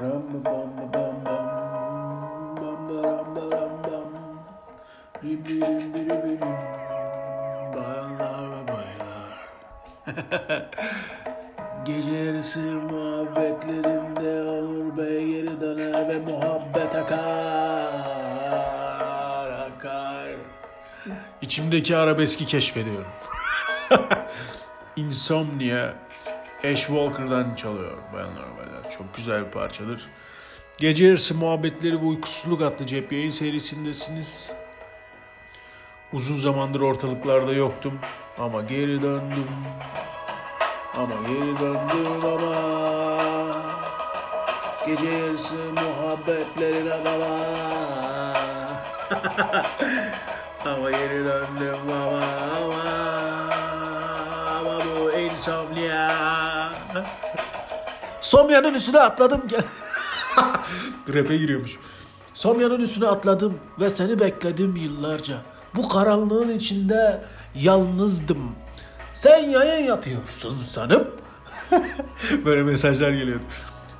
Ram bam bam bam bam bam bam bam Rim rim rim rim rim Bayanlar ve baylar Gece yarısı muhabbetlerimde Onur Bey geri döner ve muhabbet akar akar İçimdeki arabeski keşfediyorum. Insomnia Ash Walker'dan çalıyor bayanlar baylar. Çok güzel bir parçadır. Gece yarısı muhabbetleri ve uykusuzluk adlı cep yayın serisindesiniz. Uzun zamandır ortalıklarda yoktum ama geri döndüm. Ama geri döndüm ama Gece yarısı muhabbetlerine baba Ama geri döndüm ama ama Ama bu insomnia Somya'nın üstüne atladım. Rap'e giriyormuş. Somya'nın üstüne atladım ve seni bekledim yıllarca. Bu karanlığın içinde yalnızdım. Sen yayın yapıyorsun sanıp böyle mesajlar geliyordu.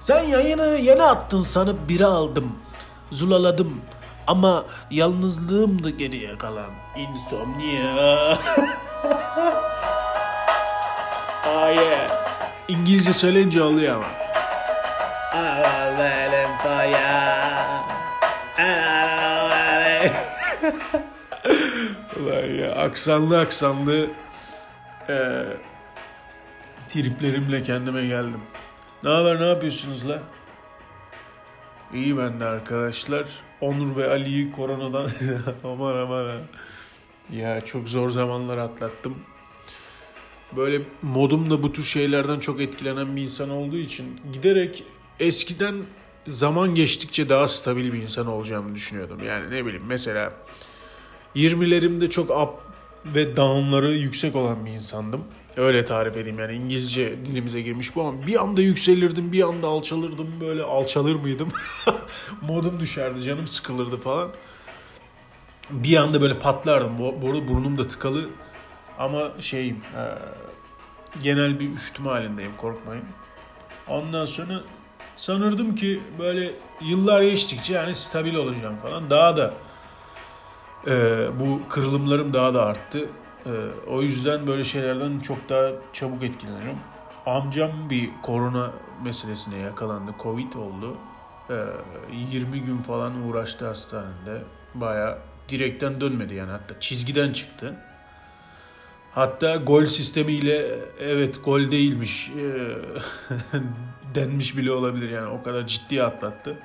Sen yayını yeni attın sanıp biri aldım. Zulaladım. Ama yalnızlığımdı geriye kalan. Insomnia. ah yeah. İngilizce söyleyince oluyor ama. Ulan ya aksanlı aksanlı e, triplerimle kendime geldim. Ne haber ne yapıyorsunuz la? İyi ben de arkadaşlar. Onur ve Ali'yi koronadan aman aman ha. Ya çok zor zamanlar atlattım. Böyle modum da bu tür şeylerden çok etkilenen bir insan olduğu için giderek eskiden zaman geçtikçe daha stabil bir insan olacağımı düşünüyordum. Yani ne bileyim mesela 20'lerimde çok up ve down'ları yüksek olan bir insandım. Öyle tarif edeyim yani İngilizce dilimize girmiş bu ama bir anda yükselirdim bir anda alçalırdım böyle alçalır mıydım? Modum düşerdi canım sıkılırdı falan. Bir anda böyle patlardım. Bu, bu arada burnum da tıkalı ama şeyim e, genel bir üşütme halindeyim korkmayın. Ondan sonra sanırdım ki böyle yıllar geçtikçe yani stabil olacağım falan. Daha da e, bu kırılımlarım daha da arttı. E, o yüzden böyle şeylerden çok daha çabuk etkileniyorum. Amcam bir korona meselesine yakalandı. Covid oldu. E, 20 gün falan uğraştı hastanede. Baya direkten dönmedi yani hatta çizgiden çıktı. Hatta gol sistemiyle evet gol değilmiş e, denmiş bile olabilir yani o kadar ciddi atlattı.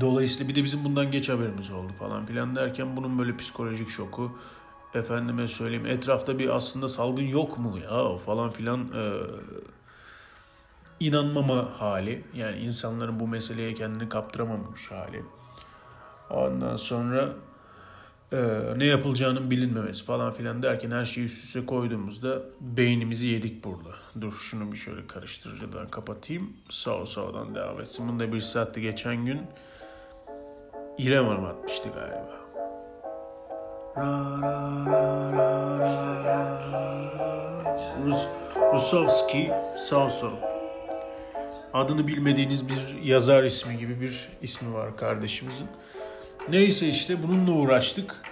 Dolayısıyla bir de bizim bundan geç haberimiz oldu falan filan derken bunun böyle psikolojik şoku efendime söyleyeyim etrafta bir aslında salgın yok mu ya falan filan e, inanmama hali yani insanların bu meseleye kendini kaptıramamış hali. Ondan sonra e, ne yapılacağının bilinmemesi falan filan derken her şeyi üst üste koyduğumuzda beynimizi yedik burada. Dur şunu bir şöyle karıştırıcıdan kapatayım. Sağ sağdan devam etsin. Bunda bir saatti geçen gün İrem Hanım atmıştı galiba. Ra, ra, ra, ra, ra, ra. Rus, Rusovski Sauso. Adını bilmediğiniz bir yazar ismi gibi bir ismi var kardeşimizin. Neyse işte bununla uğraştık.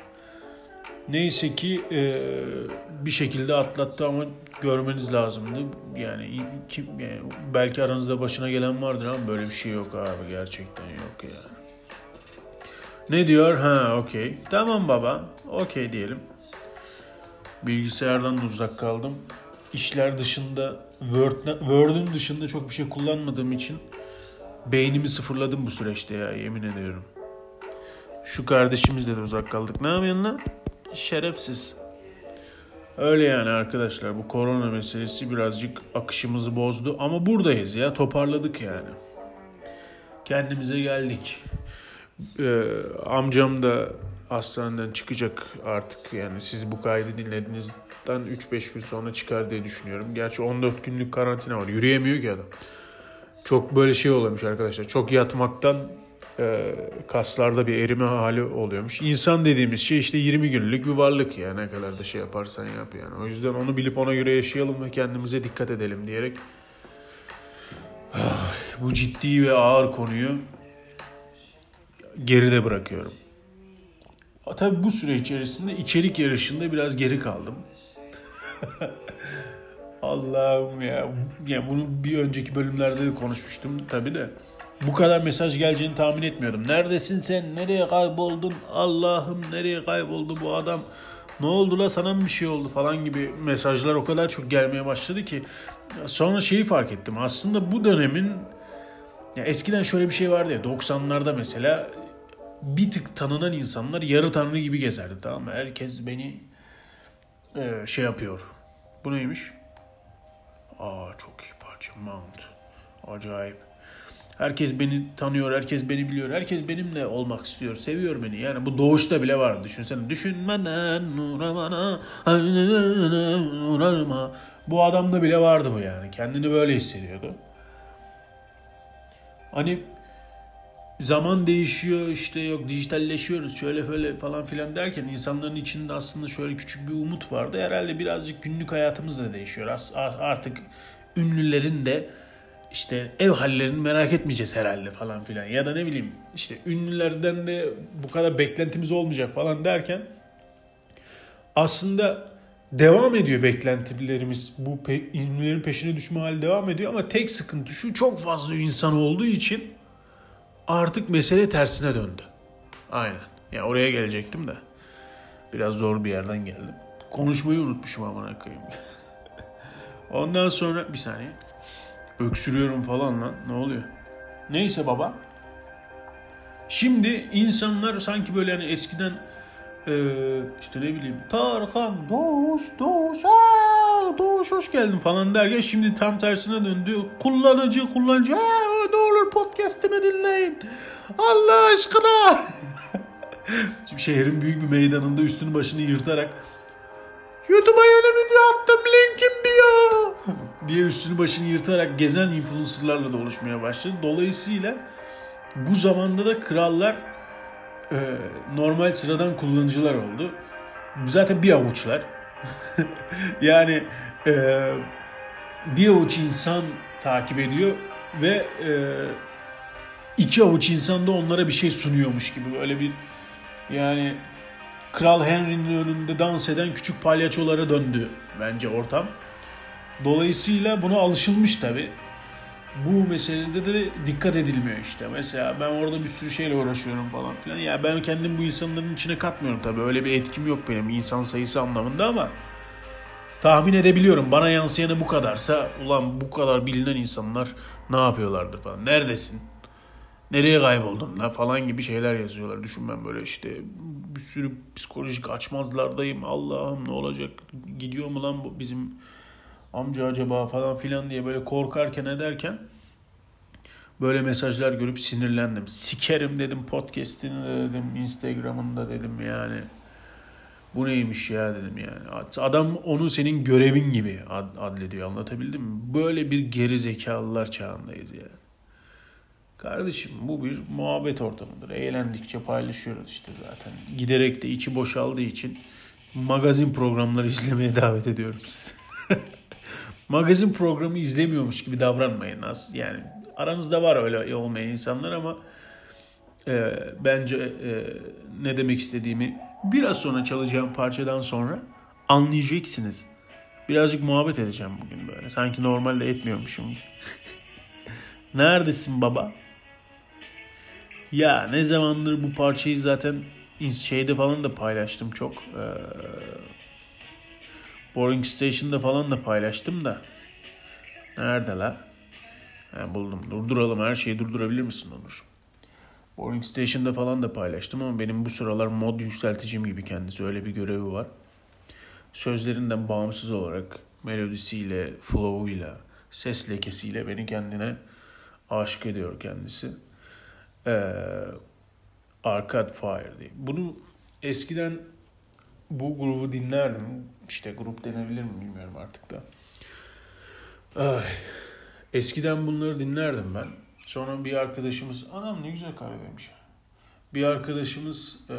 Neyse ki e, bir şekilde atlattı ama görmeniz lazımdı. Yani kim yani belki aranızda başına gelen vardır ama böyle bir şey yok abi gerçekten yok yani. Ne diyor? Ha okey. Tamam baba. Okey diyelim. Bilgisayardan da uzak kaldım. İşler dışında Word, Word'ün dışında çok bir şey kullanmadığım için beynimi sıfırladım bu süreçte ya yemin ediyorum. Şu kardeşimizle de uzak kaldık. Ne yapıyorsun lan? Şerefsiz. Öyle yani arkadaşlar bu korona meselesi birazcık akışımızı bozdu ama buradayız ya toparladık yani. Kendimize geldik. Ee, amcam da hastaneden çıkacak artık yani siz bu kaydı dinlediğinizden 3-5 gün sonra çıkar diye düşünüyorum. Gerçi 14 günlük karantina var yürüyemiyor ki adam. Çok böyle şey oluyormuş arkadaşlar çok yatmaktan kaslarda bir erime hali oluyormuş. İnsan dediğimiz şey işte 20 günlük bir varlık ya ne kadar da şey yaparsan yap yani. O yüzden onu bilip ona göre yaşayalım ve kendimize dikkat edelim diyerek bu ciddi ve ağır konuyu geride bırakıyorum. Tabi bu süre içerisinde içerik yarışında biraz geri kaldım. Allah'ım ya. ya. Bunu bir önceki bölümlerde de konuşmuştum tabi de. Bu kadar mesaj geleceğini tahmin etmiyordum. Neredesin sen? Nereye kayboldun? Allah'ım nereye kayboldu bu adam? Ne oldu la sana mı bir şey oldu falan gibi mesajlar o kadar çok gelmeye başladı ki sonra şeyi fark ettim. Aslında bu dönemin ya eskiden şöyle bir şey vardı ya 90'larda mesela bir tık tanınan insanlar yarı tanrı gibi gezerdi tamam mı? Herkes beni e, şey yapıyor. Bu neymiş? Aa çok iyi parça Mount. Acayip. Herkes beni tanıyor, herkes beni biliyor, herkes benimle olmak istiyor, seviyor beni. Yani bu doğuşta bile var. Düşünsene. Düşünmeden uğramana, uğrama. Bu adamda bile vardı bu yani. Kendini böyle hissediyordu. Hani zaman değişiyor işte yok dijitalleşiyoruz şöyle böyle falan filan derken insanların içinde aslında şöyle küçük bir umut vardı. Herhalde birazcık günlük hayatımız da değişiyor. Artık ünlülerin de işte ev hallerini merak etmeyeceğiz herhalde falan filan. Ya da ne bileyim işte ünlülerden de bu kadar beklentimiz olmayacak falan derken aslında devam ediyor beklentilerimiz. Bu pe- ünlülerin peşine düşme hali devam ediyor ama tek sıkıntı şu çok fazla insan olduğu için artık mesele tersine döndü. Aynen. Ya yani oraya gelecektim de. Biraz zor bir yerden geldim. Konuşmayı unutmuşum amına koyayım. Ondan sonra bir saniye. Öksürüyorum falan lan. Ne oluyor? Neyse baba. Şimdi insanlar sanki böyle hani eskiden e, işte ne bileyim Tarkan, Doğuş, Doğuş, aa, Doğuş hoş geldin falan derken şimdi tam tersine döndü. Kullanıcı, kullanıcı, aa, ne olur podcast'imi dinleyin. Allah aşkına. şimdi şehrin büyük bir meydanında üstünü başını yırtarak YouTube'a yeni video attım linkim bio diye üstünü başını yırtarak gezen influencerlarla da oluşmaya başladı. Dolayısıyla bu zamanda da krallar e, normal sıradan kullanıcılar oldu. Zaten bir avuçlar. yani e, bir avuç insan takip ediyor ve e, iki avuç insan da onlara bir şey sunuyormuş gibi böyle bir yani Kral Henry'nin önünde dans eden küçük palyaçolara döndü bence ortam. Dolayısıyla buna alışılmış tabi. Bu meselede de dikkat edilmiyor işte. Mesela ben orada bir sürü şeyle uğraşıyorum falan filan. Ya ben kendim bu insanların içine katmıyorum tabi. Öyle bir etkim yok benim insan sayısı anlamında ama tahmin edebiliyorum. Bana yansıyanı bu kadarsa ulan bu kadar bilinen insanlar ne yapıyorlardır falan. Neredesin? Nereye kayboldun la falan gibi şeyler yazıyorlar. Düşün ben böyle işte bir sürü psikolojik açmazlardayım. Allah'ım ne olacak? Gidiyor mu lan bu bizim amca acaba falan filan diye böyle korkarken ederken böyle mesajlar görüp sinirlendim. Sikerim dedim podcast'ini de dedim Instagram'ında dedim yani. Bu neymiş ya dedim yani. Adam onu senin görevin gibi ad- adlediyor anlatabildim mi? Böyle bir geri zekalılar çağındayız yani. Kardeşim bu bir muhabbet ortamıdır. Eğlendikçe paylaşıyoruz işte zaten. Giderek de içi boşaldığı için magazin programları izlemeye davet ediyorum sizi. magazin programı izlemiyormuş gibi davranmayın. Yani aranızda var öyle olmayan insanlar ama e, bence e, ne demek istediğimi biraz sonra çalacağım parçadan sonra anlayacaksınız. Birazcık muhabbet edeceğim bugün böyle. Sanki normalde etmiyormuşum. Neredesin baba? Ya ne zamandır bu parçayı zaten şeyde falan da paylaştım çok. Ee, Boring Station'da falan da paylaştım da. Nerede la? Ha, buldum. Durduralım. Her şeyi durdurabilir misin Onur? Boring Station'da falan da paylaştım ama benim bu sıralar mod yükselticim gibi kendisi. Öyle bir görevi var. Sözlerinden bağımsız olarak melodisiyle, flow'uyla, ses lekesiyle beni kendine aşık ediyor kendisi. Ee, Arcade Fire diye. Bunu eskiden bu grubu dinlerdim. İşte grup denebilir mi bilmiyorum artık da. Ay. Eskiden bunları dinlerdim ben. Sonra bir arkadaşımız, anam ne güzel kahveymiş. Bir arkadaşımız e,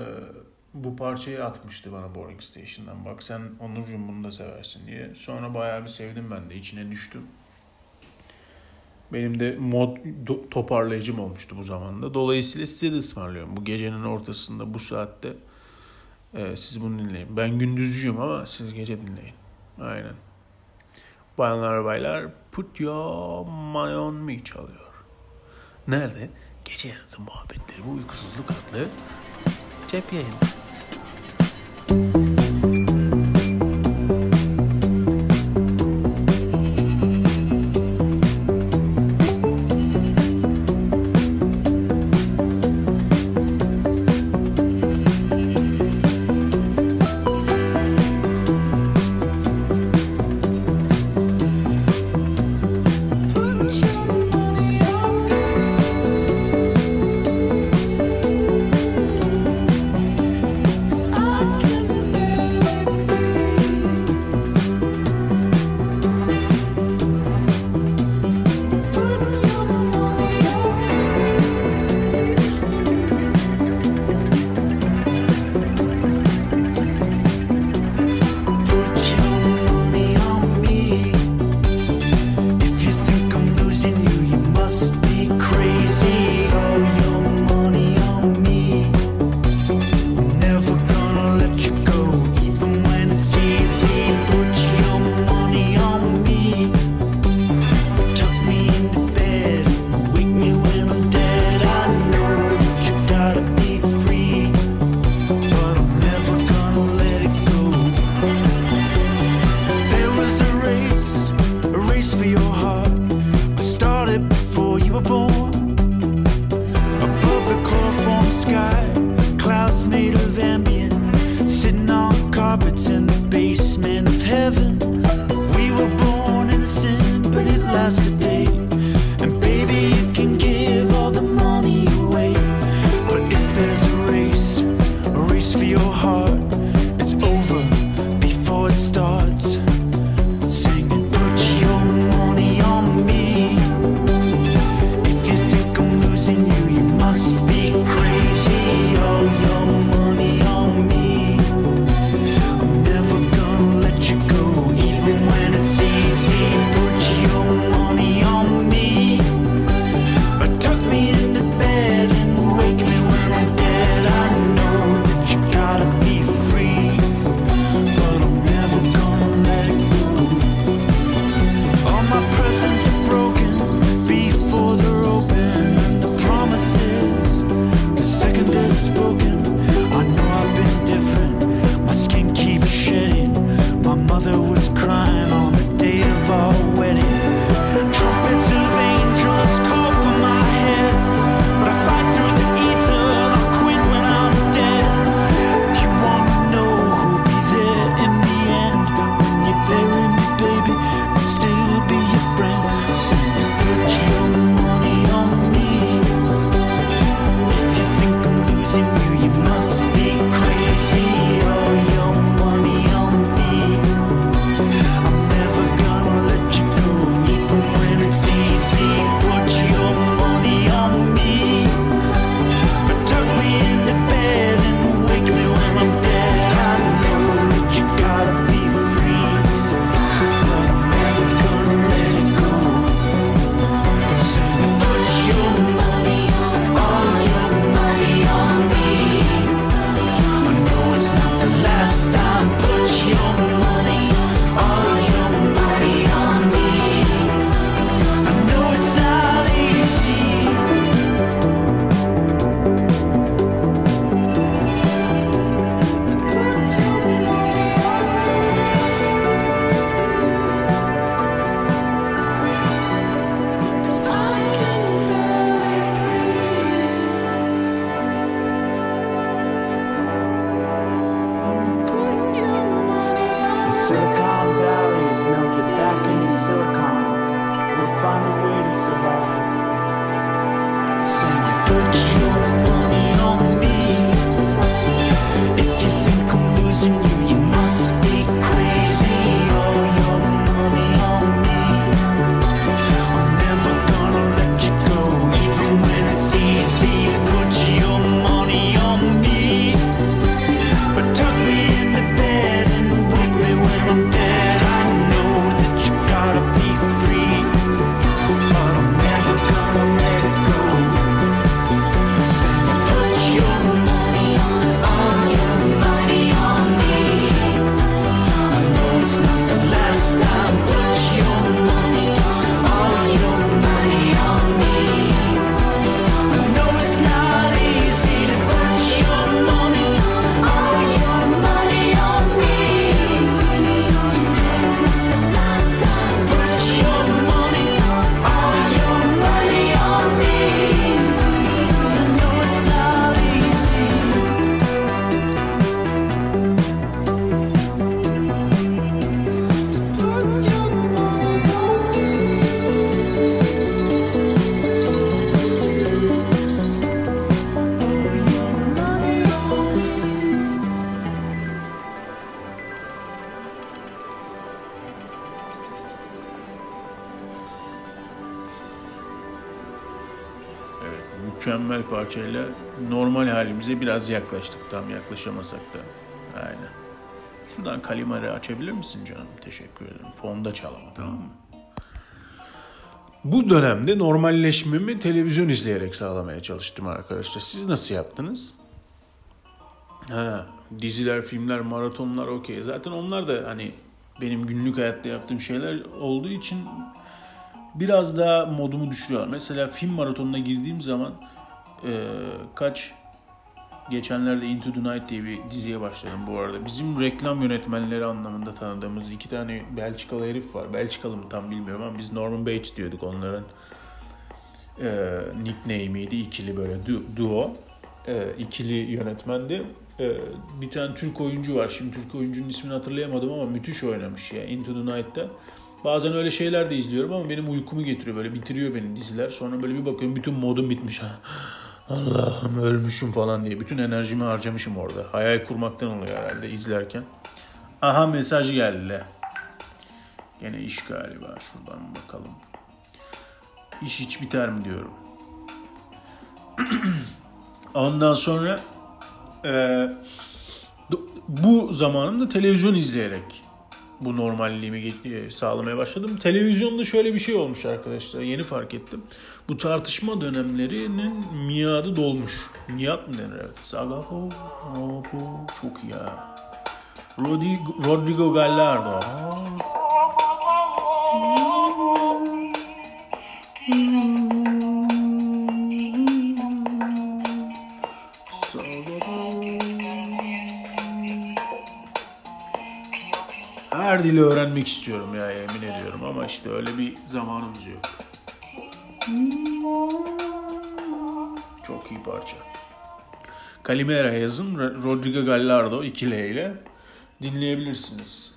bu parçayı atmıştı bana Boring Station'dan. Bak sen Onurcuğum bunu da seversin diye. Sonra bayağı bir sevdim ben de. içine düştüm. Benim de mod toparlayıcım olmuştu bu zamanda. Dolayısıyla size de ısmarlıyorum. Bu gecenin ortasında bu saatte e, siz bunu dinleyin. Ben gündüzcüyüm ama siz gece dinleyin. Aynen. Bayanlar baylar Put Your Money On Me çalıyor. Nerede? Gece yarısı muhabbetleri bu uykusuzluk adlı cep yayını. Halimize biraz yaklaştık. Tam yaklaşamasak da. Aynen. Şuradan kalimari açabilir misin canım? Teşekkür ederim. Fonda çal ama tamam mı? Bu dönemde normalleşmemi televizyon izleyerek sağlamaya çalıştım arkadaşlar. Siz nasıl yaptınız? Ha, diziler, filmler, maratonlar okey. Zaten onlar da hani benim günlük hayatta yaptığım şeyler olduğu için biraz daha modumu düşürüyor. Mesela film maratonuna girdiğim zaman e, kaç geçenlerde Into the Night diye bir diziye başladım bu arada. Bizim reklam yönetmenleri anlamında tanıdığımız iki tane Belçikalı herif var. Belçikalı mı tam bilmiyorum ama biz Norman Bates diyorduk onların e, nickname'iydi. ikili böyle du- duo. E, ikili yönetmendi. E, bir tane Türk oyuncu var. Şimdi Türk oyuncunun ismini hatırlayamadım ama müthiş oynamış ya Into the Night'ta. Bazen öyle şeyler de izliyorum ama benim uykumu getiriyor. Böyle bitiriyor beni diziler. Sonra böyle bir bakıyorum bütün modum bitmiş. Allah'ım ölmüşüm falan diye. Bütün enerjimi harcamışım orada. Hayal kurmaktan oluyor herhalde izlerken. Aha mesaj geldi. Gene iş galiba. Şuradan bakalım. İş hiç biter mi diyorum. Ondan sonra e, bu zamanımda televizyon izleyerek bu normalliğimi e, sağlamaya başladım. Televizyonda şöyle bir şey olmuş arkadaşlar. Yeni fark ettim. Bu tartışma dönemlerinin miadı dolmuş. Miat mı denir? Evet. Saga oh, oh, çok iyi ya. Rodrigo, Rodrigo Gallardo. her öğrenmek istiyorum ya yemin ediyorum ama işte öyle bir zamanımız yok. Çok iyi parça. Kalimera yazın Rodrigo Gallardo 2 L ile dinleyebilirsiniz.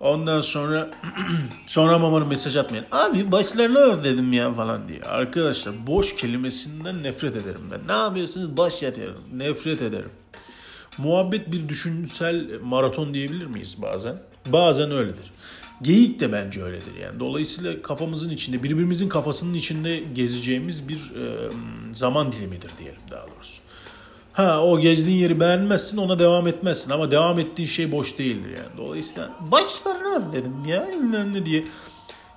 Ondan sonra sonra mamanın mesaj atmayın. Abi başlarını özledim ya falan diye. Arkadaşlar boş kelimesinden nefret ederim ben. Ne yapıyorsunuz? Baş yatıyorum. Nefret ederim. Muhabbet bir düşünsel maraton diyebilir miyiz bazen? Bazen öyledir. Geyik de bence öyledir yani. Dolayısıyla kafamızın içinde, birbirimizin kafasının içinde gezeceğimiz bir e, zaman dilimidir diyelim daha doğrusu. Ha o gezdiğin yeri beğenmezsin ona devam etmezsin ama devam ettiğin şey boş değildir yani. Dolayısıyla başlarına dedim ya ne diye.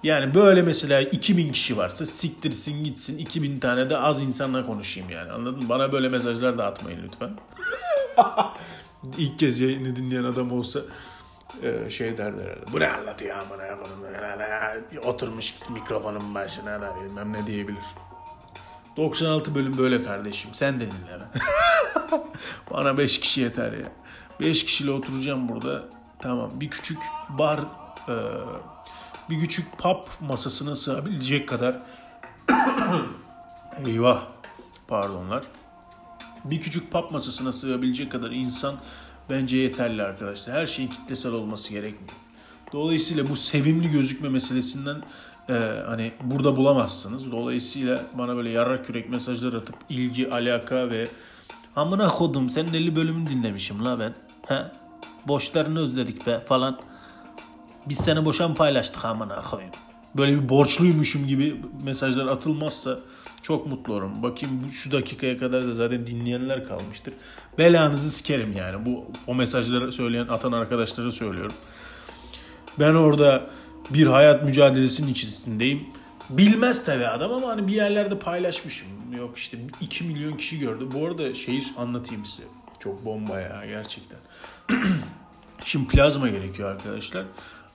Yani böyle mesela 2000 kişi varsa siktirsin gitsin 2000 tane de az insanla konuşayım yani anladın mı? Bana böyle mesajlar da atmayın lütfen. İlk kez yayını dinleyen adam olsa e, şey derler. Bu ne anlatıyor amına koyayım. Oturmuş mikrofonun başına da bilmem ne diyebilir. 96 bölüm böyle kardeşim. Sen de dinle. Bana 5 kişi yeter ya. 5 kişiyle oturacağım burada. Tamam. Bir küçük bar e, bir küçük pub masasına sığabilecek kadar eyvah pardonlar bir küçük pub masasına sığabilecek kadar insan bence yeterli arkadaşlar. Her şeyin kitlesel olması gerekmiyor. Dolayısıyla bu sevimli gözükme meselesinden e, hani burada bulamazsınız. Dolayısıyla bana böyle yarrak kürek mesajlar atıp ilgi, alaka ve amına kodum senin 50 bölümünü dinlemişim la ben. He? Boşlarını özledik be falan. Biz seni boşan paylaştık amına koyayım. Böyle bir borçluymuşum gibi mesajlar atılmazsa çok mutlu olurum. Bakayım şu dakikaya kadar da zaten dinleyenler kalmıştır. Belanızı sikerim yani. Bu o mesajları söyleyen atan arkadaşlara söylüyorum. Ben orada bir hayat mücadelesinin içerisindeyim. Bilmez tabi adam ama hani bir yerlerde paylaşmışım. Yok işte 2 milyon kişi gördü. Bu arada şeyi anlatayım size. Çok bomba ya gerçekten. Şimdi plazma gerekiyor arkadaşlar.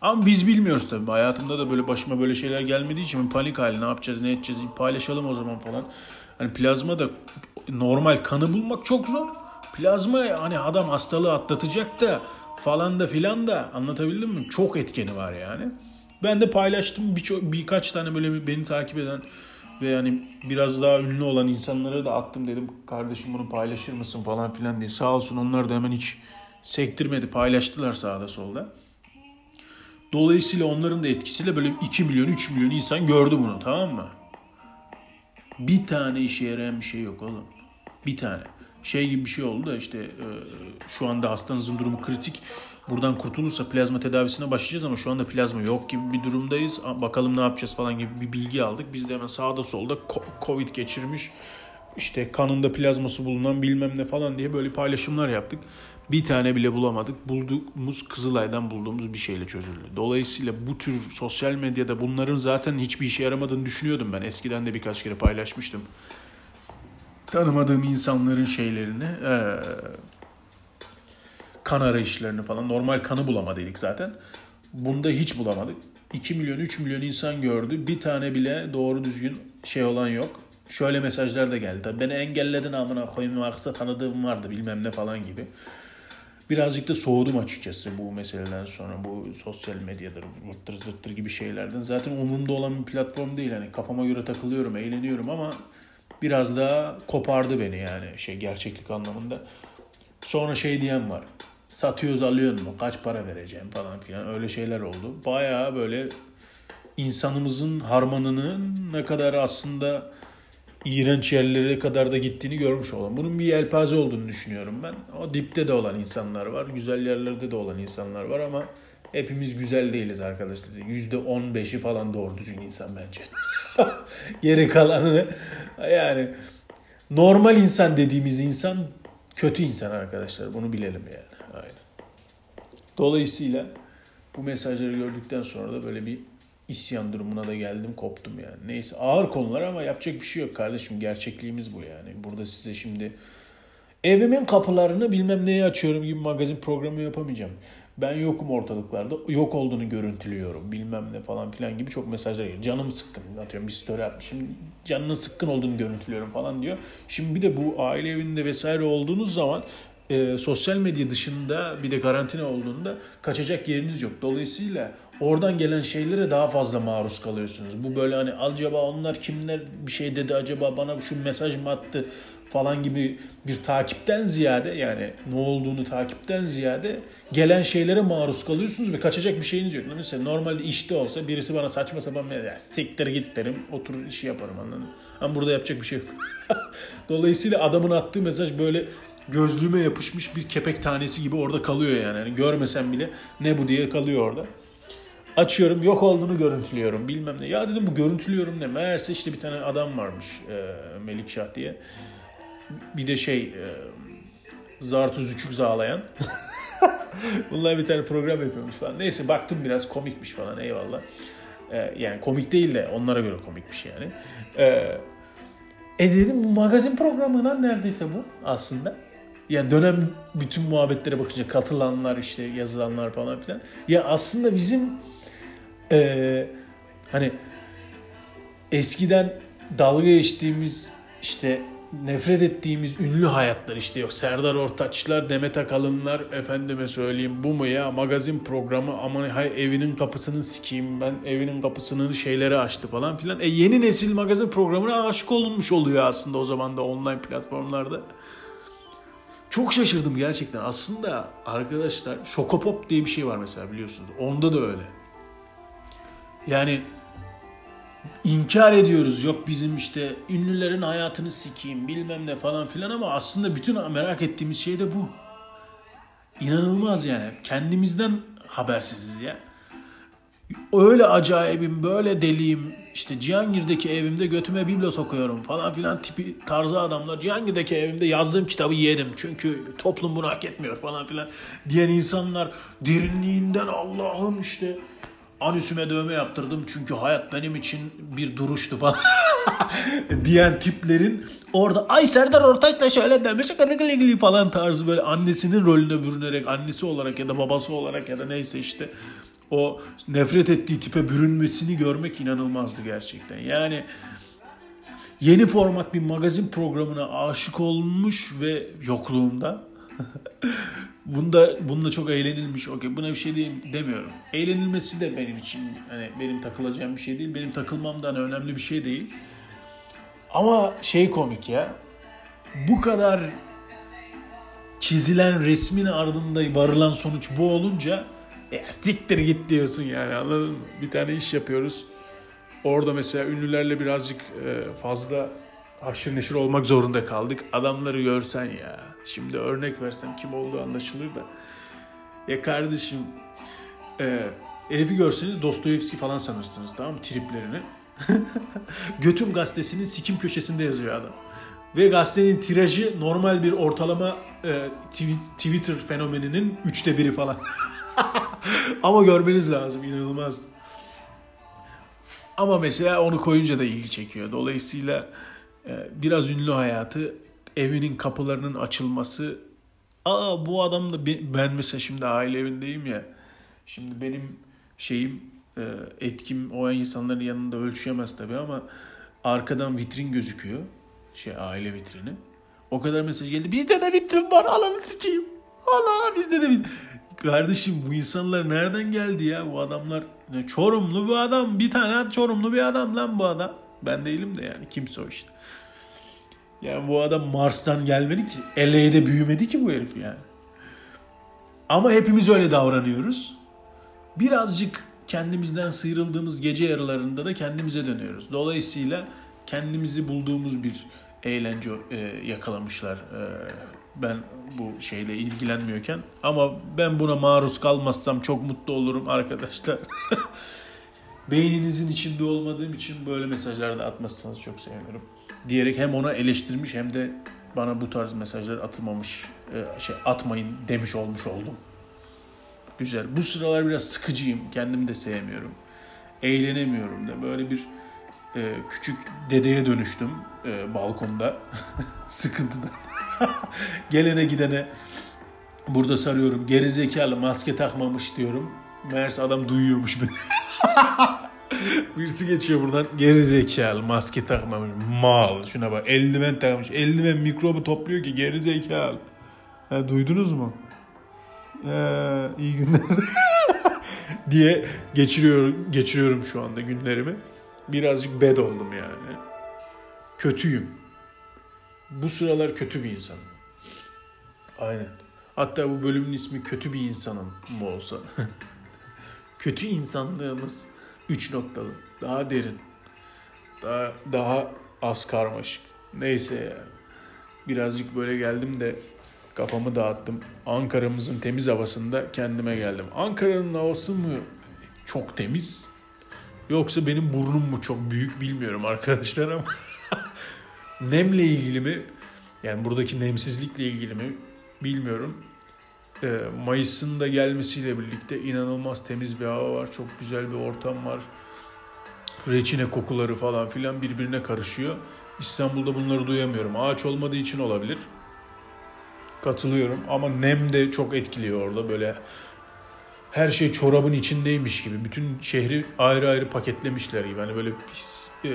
Ama biz bilmiyoruz tabii. Hayatımda da böyle başıma böyle şeyler gelmediği için panik hali ne yapacağız ne edeceğiz paylaşalım o zaman falan. Hani plazma da normal kanı bulmak çok zor. Plazma hani adam hastalığı atlatacak da falan da filan da anlatabildim mi? Çok etkeni var yani. Ben de paylaştım birçok birkaç tane böyle beni takip eden ve yani biraz daha ünlü olan insanlara da attım dedim kardeşim bunu paylaşır mısın falan filan diye. Sağ olsun onlar da hemen hiç sektirmedi paylaştılar sağda solda. Dolayısıyla onların da etkisiyle böyle 2 milyon 3 milyon insan gördü bunu tamam mı? Bir tane işe yarayan bir şey yok oğlum. Bir tane. Şey gibi bir şey oldu da işte e, şu anda hastanızın durumu kritik. Buradan kurtulursa plazma tedavisine başlayacağız ama şu anda plazma yok gibi bir durumdayız. Bakalım ne yapacağız falan gibi bir bilgi aldık. Biz de hemen sağda solda Covid geçirmiş işte kanında plazması bulunan bilmem ne falan diye böyle paylaşımlar yaptık. Bir tane bile bulamadık. Bulduğumuz Kızılay'dan bulduğumuz bir şeyle çözüldü. Dolayısıyla bu tür sosyal medyada bunların zaten hiçbir işe yaramadığını düşünüyordum ben. Eskiden de birkaç kere paylaşmıştım. Tanımadığım insanların şeylerini, ee, kan arayışlarını falan. Normal kanı bulamadıydık zaten. Bunda hiç bulamadık. 2 milyon 3 milyon insan gördü. Bir tane bile doğru düzgün şey olan yok. Şöyle mesajlar da geldi. Tabii beni engelledin amına koyayım varsa tanıdığım vardı bilmem ne falan gibi. Birazcık da soğudum açıkçası bu meseleden sonra. Bu sosyal medyadır, vırttır zırttır gibi şeylerden. Zaten umurumda olan bir platform değil. Hani kafama göre takılıyorum, eğleniyorum ama biraz daha kopardı beni yani şey gerçeklik anlamında. Sonra şey diyen var satıyoruz alıyor mu kaç para vereceğim falan filan öyle şeyler oldu. Bayağı böyle insanımızın harmanının ne kadar aslında iğrenç yerlere kadar da gittiğini görmüş olalım. Bunun bir yelpaze olduğunu düşünüyorum ben. O dipte de olan insanlar var, güzel yerlerde de olan insanlar var ama hepimiz güzel değiliz arkadaşlar. %15'i falan doğru düzgün insan bence. Geri kalanı yani normal insan dediğimiz insan kötü insan arkadaşlar. Bunu bilelim yani. Aynen. Dolayısıyla bu mesajları gördükten sonra da böyle bir isyan durumuna da geldim koptum yani. Neyse ağır konular ama yapacak bir şey yok kardeşim. Gerçekliğimiz bu yani. Burada size şimdi evimin kapılarını bilmem neye açıyorum gibi magazin programı yapamayacağım. Ben yokum ortalıklarda. Yok olduğunu görüntülüyorum. Bilmem ne falan filan gibi çok mesajlar geliyor. Canım sıkkın. Atıyorum bir story atmışım. Canının sıkkın olduğunu görüntülüyorum falan diyor. Şimdi bir de bu aile evinde vesaire olduğunuz zaman e, sosyal medya dışında bir de karantina olduğunda kaçacak yeriniz yok. Dolayısıyla oradan gelen şeylere daha fazla maruz kalıyorsunuz. Bu böyle hani acaba onlar kimler bir şey dedi acaba bana şu mesaj mı attı falan gibi bir takipten ziyade yani ne olduğunu takipten ziyade gelen şeylere maruz kalıyorsunuz ve kaçacak bir şeyiniz yok. Mesela normalde işte olsa birisi bana saçma sapan ya siktir git derim oturur işi yaparım anladın Ama burada yapacak bir şey yok. Dolayısıyla adamın attığı mesaj böyle gözlüğüme yapışmış bir kepek tanesi gibi orada kalıyor yani. yani görmesem bile ne bu diye kalıyor orada. Açıyorum yok olduğunu görüntülüyorum bilmem ne. Ya dedim bu görüntülüyorum ne? Meğerse işte bir tane adam varmış e, Melikşah diye. Bir de şey e, Zartuz Üçük Zağlayan. Bunlar bir tane program yapıyormuş falan. Neyse baktım biraz komikmiş falan eyvallah. E, yani komik değil de onlara göre komikmiş yani. E, e dedim bu magazin programı lan neredeyse bu aslında yani dönem bütün muhabbetlere bakınca katılanlar işte yazılanlar falan filan. Ya aslında bizim e, hani eskiden dalga geçtiğimiz işte nefret ettiğimiz ünlü hayatlar işte yok Serdar Ortaçlar, Demet Akalınlar efendime söyleyeyim bu mu ya magazin programı aman hay evinin kapısını sikeyim ben evinin kapısını şeyleri açtı falan filan. E yeni nesil magazin programına aşık olunmuş oluyor aslında o zaman da online platformlarda. Çok şaşırdım gerçekten. Aslında arkadaşlar Şokopop diye bir şey var mesela biliyorsunuz. Onda da öyle. Yani inkar ediyoruz. Yok bizim işte ünlülerin hayatını sikeyim bilmem ne falan filan ama aslında bütün merak ettiğimiz şey de bu. İnanılmaz yani. Kendimizden habersiziz ya. Öyle acayibim, böyle deliyim, işte Cihangir'deki evimde götüme biblo sokuyorum falan filan tipi tarzı adamlar. Cihangir'deki evimde yazdığım kitabı yedim çünkü toplum bunu hak etmiyor falan filan diyen insanlar derinliğinden Allah'ım işte anüsüme dövme yaptırdım çünkü hayat benim için bir duruştu falan diyen tiplerin orada ay Serdar Ortaç da şöyle demiş falan tarzı böyle annesinin rolüne bürünerek annesi olarak ya da babası olarak ya da neyse işte o nefret ettiği tipe bürünmesini görmek inanılmazdı gerçekten. Yani yeni format bir magazin programına aşık olmuş ve yokluğunda bunda bununla çok eğlenilmiş. Okey buna bir şey diyeyim, demiyorum. Eğlenilmesi de benim için hani benim takılacağım bir şey değil. Benim takılmamdan önemli bir şey değil. Ama şey komik ya. Bu kadar çizilen resmin ardında varılan sonuç bu olunca ya siktir git diyorsun yani anladın mı? Bir tane iş yapıyoruz. Orada mesela ünlülerle birazcık e, fazla aşırı neşir olmak zorunda kaldık. Adamları görsen ya. Şimdi örnek versem kim olduğu anlaşılır da. Ya kardeşim e, Elif'i görseniz Dostoyevski falan sanırsınız tamam mı? Triplerini. Götüm gazetesinin sikim köşesinde yazıyor adam. Ve gazetenin tirajı normal bir ortalama e, Twitter fenomeninin üçte biri falan. Ama görmeniz lazım inanılmaz. Ama mesela onu koyunca da ilgi çekiyor. Dolayısıyla e, biraz ünlü hayatı, evinin kapılarının açılması. Aa bu adam da ben mesela şimdi aile evindeyim ya. Şimdi benim şeyim e, etkim o insanların yanında ölçüyemez tabii ama arkadan vitrin gözüküyor. Şey aile vitrini. O kadar mesaj geldi. Bizde de vitrin var. Alanı sikeyim. Allah bizde de vitrin. Kardeşim bu insanlar nereden geldi ya? Bu adamlar ne Çorumlu bir adam. Bir tane Çorumlu bir adam lan bu adam. Ben değilim de yani kimse o işte. Yani bu adam Mars'tan gelmedi ki. LA'de büyümedi ki bu herif yani. Ama hepimiz öyle davranıyoruz. Birazcık kendimizden sıyrıldığımız gece yarılarında da kendimize dönüyoruz. Dolayısıyla kendimizi bulduğumuz bir eğlence e, yakalamışlar. E, ben bu şeyle ilgilenmiyorken ama ben buna maruz kalmazsam çok mutlu olurum arkadaşlar. Beyninizin içinde olmadığım için böyle mesajlar da atmazsanız çok sevinirim. Diyerek hem ona eleştirmiş hem de bana bu tarz mesajlar atılmamış, e, şey atmayın demiş olmuş oldum. Güzel. Bu sıralar biraz sıkıcıyım. Kendimi de sevmiyorum. Eğlenemiyorum da. Böyle bir e, küçük dedeye dönüştüm e, balkonda. Sıkıntıdan. Gelene gidene burada sarıyorum. Geri zekalı maske takmamış diyorum. Meğerse adam duyuyormuş beni. Birisi geçiyor buradan geri zekalı maske takmamış. Mal şuna bak eldiven takmış. Eldiven mikrobu topluyor ki geri zekalı. Ha, duydunuz mu? Ee, iyi günler diye geçiriyorum geçiriyorum şu anda günlerimi. Birazcık bed oldum yani. Kötüyüm. Bu sıralar kötü bir insanım. Aynen. Hatta bu bölümün ismi kötü bir insanım mı olsa. kötü insanlığımız 3 noktalı. Daha derin. Daha, daha az karmaşık. Neyse ya. Birazcık böyle geldim de kafamı dağıttım. Ankara'mızın temiz havasında kendime geldim. Ankara'nın havası mı çok temiz? Yoksa benim burnum mu çok büyük bilmiyorum arkadaşlar ama nemle ilgili mi yani buradaki nemsizlikle ilgili mi bilmiyorum. Ee, Mayıs'ın da gelmesiyle birlikte inanılmaz temiz bir hava var. Çok güzel bir ortam var. Reçine kokuları falan filan birbirine karışıyor. İstanbul'da bunları duyamıyorum. Ağaç olmadığı için olabilir. Katılıyorum ama nem de çok etkiliyor orada böyle her şey çorabın içindeymiş gibi. Bütün şehri ayrı ayrı paketlemişler gibi. Hani böyle pis, e,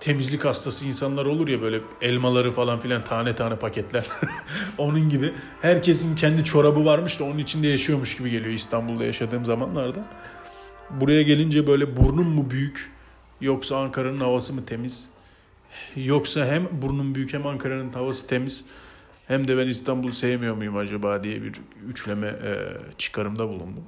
temizlik hastası insanlar olur ya böyle elmaları falan filan tane tane paketler. onun gibi. Herkesin kendi çorabı varmış da onun içinde yaşıyormuş gibi geliyor İstanbul'da yaşadığım zamanlarda. Buraya gelince böyle burnum mu büyük yoksa Ankara'nın havası mı temiz? Yoksa hem burnum büyük hem Ankara'nın havası temiz hem de ben İstanbul'u sevmiyor muyum acaba diye bir üçleme e, çıkarımda bulundum.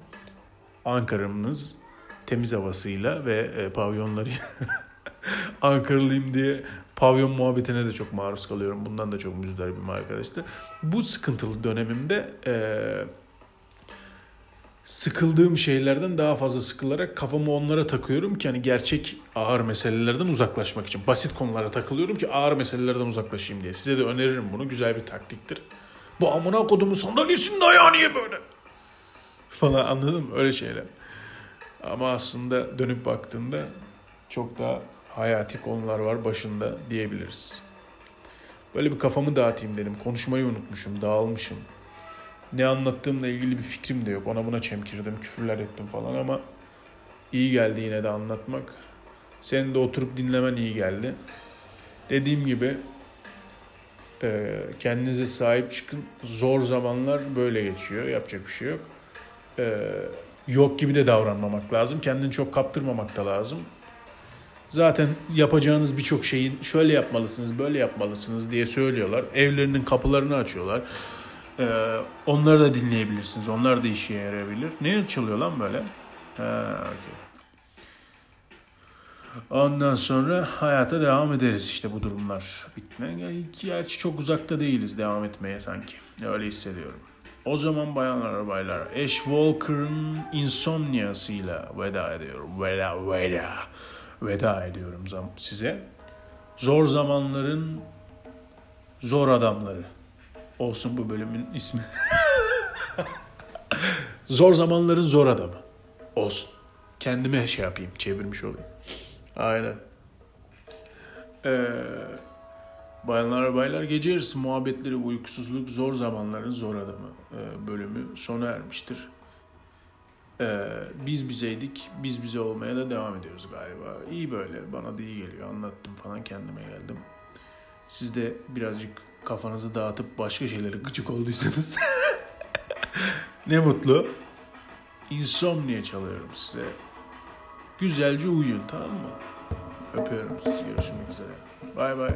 Ankara'mız temiz havasıyla ve e, pavyonları Ankaralıyım diye pavyon muhabbetine de çok maruz kalıyorum. Bundan da çok müzdaribim arkadaşlar. Bu sıkıntılı dönemimde e, sıkıldığım şeylerden daha fazla sıkılarak kafamı onlara takıyorum ki hani gerçek ağır meselelerden uzaklaşmak için. Basit konulara takılıyorum ki ağır meselelerden uzaklaşayım diye. Size de öneririm bunu. Güzel bir taktiktir. Bu amına kodumun sandalyesinin ayağı niye böyle? Falan anladın mı? Öyle şeyler. Ama aslında dönüp baktığında çok daha hayati konular var başında diyebiliriz. Böyle bir kafamı dağıtayım dedim. Konuşmayı unutmuşum, dağılmışım ne anlattığımla ilgili bir fikrim de yok. Ona buna çemkirdim, küfürler ettim falan ama iyi geldi yine de anlatmak. Senin de oturup dinlemen iyi geldi. Dediğim gibi e, kendinize sahip çıkın. Zor zamanlar böyle geçiyor. Yapacak bir şey yok. E, yok gibi de davranmamak lazım. Kendini çok kaptırmamak da lazım. Zaten yapacağınız birçok şeyin şöyle yapmalısınız, böyle yapmalısınız diye söylüyorlar. Evlerinin kapılarını açıyorlar. Ee, onları da dinleyebilirsiniz. Onlar da işe yarayabilir. Ne çalıyor lan böyle? Ha, okay. Ondan sonra hayata devam ederiz işte bu durumlar bitme. Gerçi çok uzakta değiliz devam etmeye sanki. Öyle hissediyorum. O zaman bayanlar baylar Ash Walker'ın Insomnia'sıyla veda ediyorum. Veda veda. Veda ediyorum size. Zor zamanların Zor adamları. Olsun bu bölümün ismi. zor zamanların zor adamı. Olsun. Kendime şey yapayım, çevirmiş olayım. Aynen. Ee, bayanlar baylar gece yarısı muhabbetleri, uykusuzluk, zor zamanların zor adamı e, bölümü sona ermiştir. Ee, biz bizeydik, biz bize olmaya da devam ediyoruz galiba. İyi böyle, bana da iyi geliyor. Anlattım falan, kendime geldim. Siz de birazcık kafanızı dağıtıp başka şeylere gıcık olduysanız ne mutlu. Insomnia çalıyorum size. Güzelce uyuyun tamam mı? Öpüyorum sizi. Görüşmek üzere. Bay bay.